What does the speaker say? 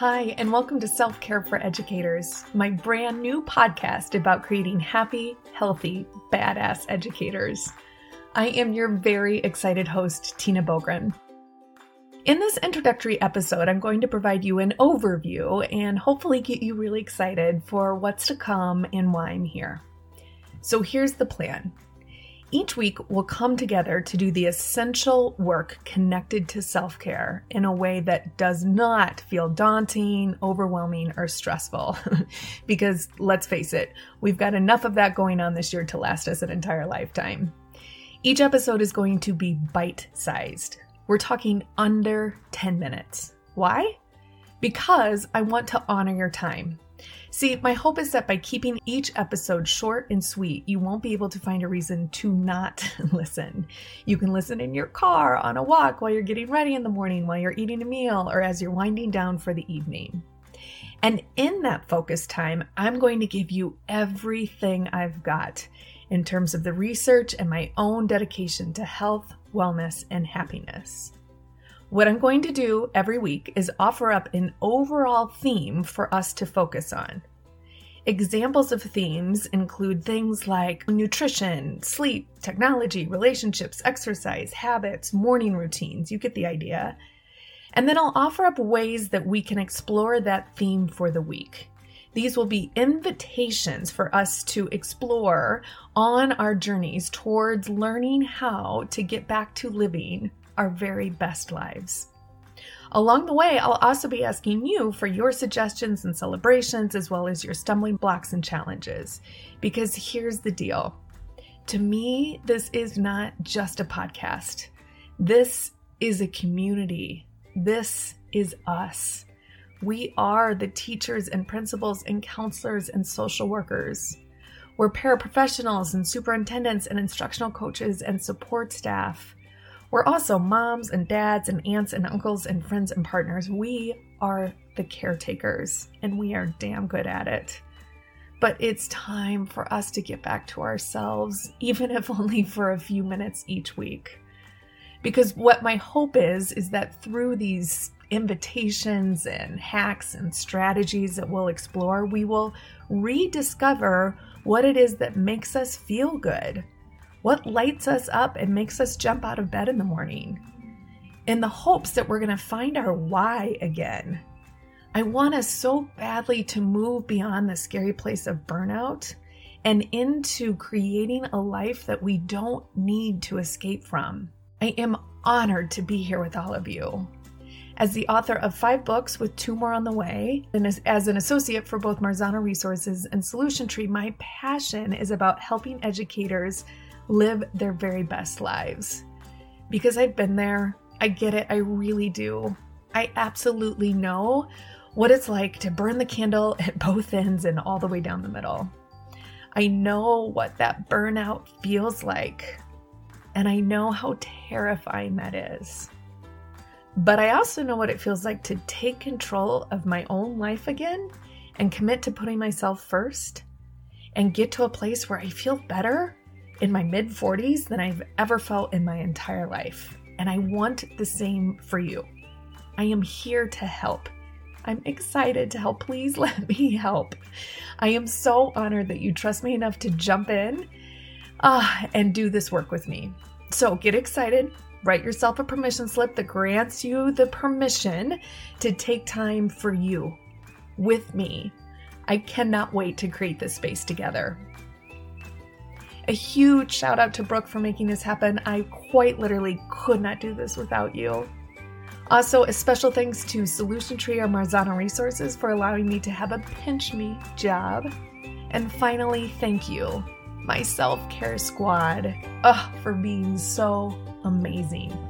Hi, and welcome to Self Care for Educators, my brand new podcast about creating happy, healthy, badass educators. I am your very excited host, Tina Boogren. In this introductory episode, I'm going to provide you an overview and hopefully get you really excited for what's to come and why I'm here. So here's the plan. Each week, we'll come together to do the essential work connected to self care in a way that does not feel daunting, overwhelming, or stressful. because let's face it, we've got enough of that going on this year to last us an entire lifetime. Each episode is going to be bite sized. We're talking under 10 minutes. Why? Because I want to honor your time. See, my hope is that by keeping each episode short and sweet, you won't be able to find a reason to not listen. You can listen in your car, on a walk, while you're getting ready in the morning, while you're eating a meal, or as you're winding down for the evening. And in that focus time, I'm going to give you everything I've got in terms of the research and my own dedication to health, wellness, and happiness. What I'm going to do every week is offer up an overall theme for us to focus on. Examples of themes include things like nutrition, sleep, technology, relationships, exercise, habits, morning routines. You get the idea. And then I'll offer up ways that we can explore that theme for the week. These will be invitations for us to explore on our journeys towards learning how to get back to living our very best lives. Along the way, I'll also be asking you for your suggestions and celebrations, as well as your stumbling blocks and challenges. Because here's the deal to me, this is not just a podcast, this is a community. This is us. We are the teachers and principals and counselors and social workers. We're paraprofessionals and superintendents and instructional coaches and support staff. We're also moms and dads and aunts and uncles and friends and partners. We are the caretakers, and we are damn good at it. But it's time for us to get back to ourselves, even if only for a few minutes each week. Because what my hope is, is that through these invitations and hacks and strategies that we'll explore, we will rediscover what it is that makes us feel good what lights us up and makes us jump out of bed in the morning? In the hopes that we're going to find our why again. I want us so badly to move beyond the scary place of burnout and into creating a life that we don't need to escape from. I am honored to be here with all of you. As the author of five books with two more on the way, and as, as an associate for both Marzano Resources and Solution Tree, my passion is about helping educators live their very best lives. Because I've been there, I get it, I really do. I absolutely know what it's like to burn the candle at both ends and all the way down the middle. I know what that burnout feels like, and I know how terrifying that is. But I also know what it feels like to take control of my own life again and commit to putting myself first and get to a place where I feel better in my mid 40s than I've ever felt in my entire life. And I want the same for you. I am here to help. I'm excited to help. Please let me help. I am so honored that you trust me enough to jump in uh, and do this work with me. So get excited. Write yourself a permission slip that grants you the permission to take time for you with me. I cannot wait to create this space together. A huge shout out to Brooke for making this happen. I quite literally could not do this without you. Also, a special thanks to Solution Tree or Marzano Resources for allowing me to have a pinch me job. And finally, thank you, my self care squad, ugh, for being so amazing.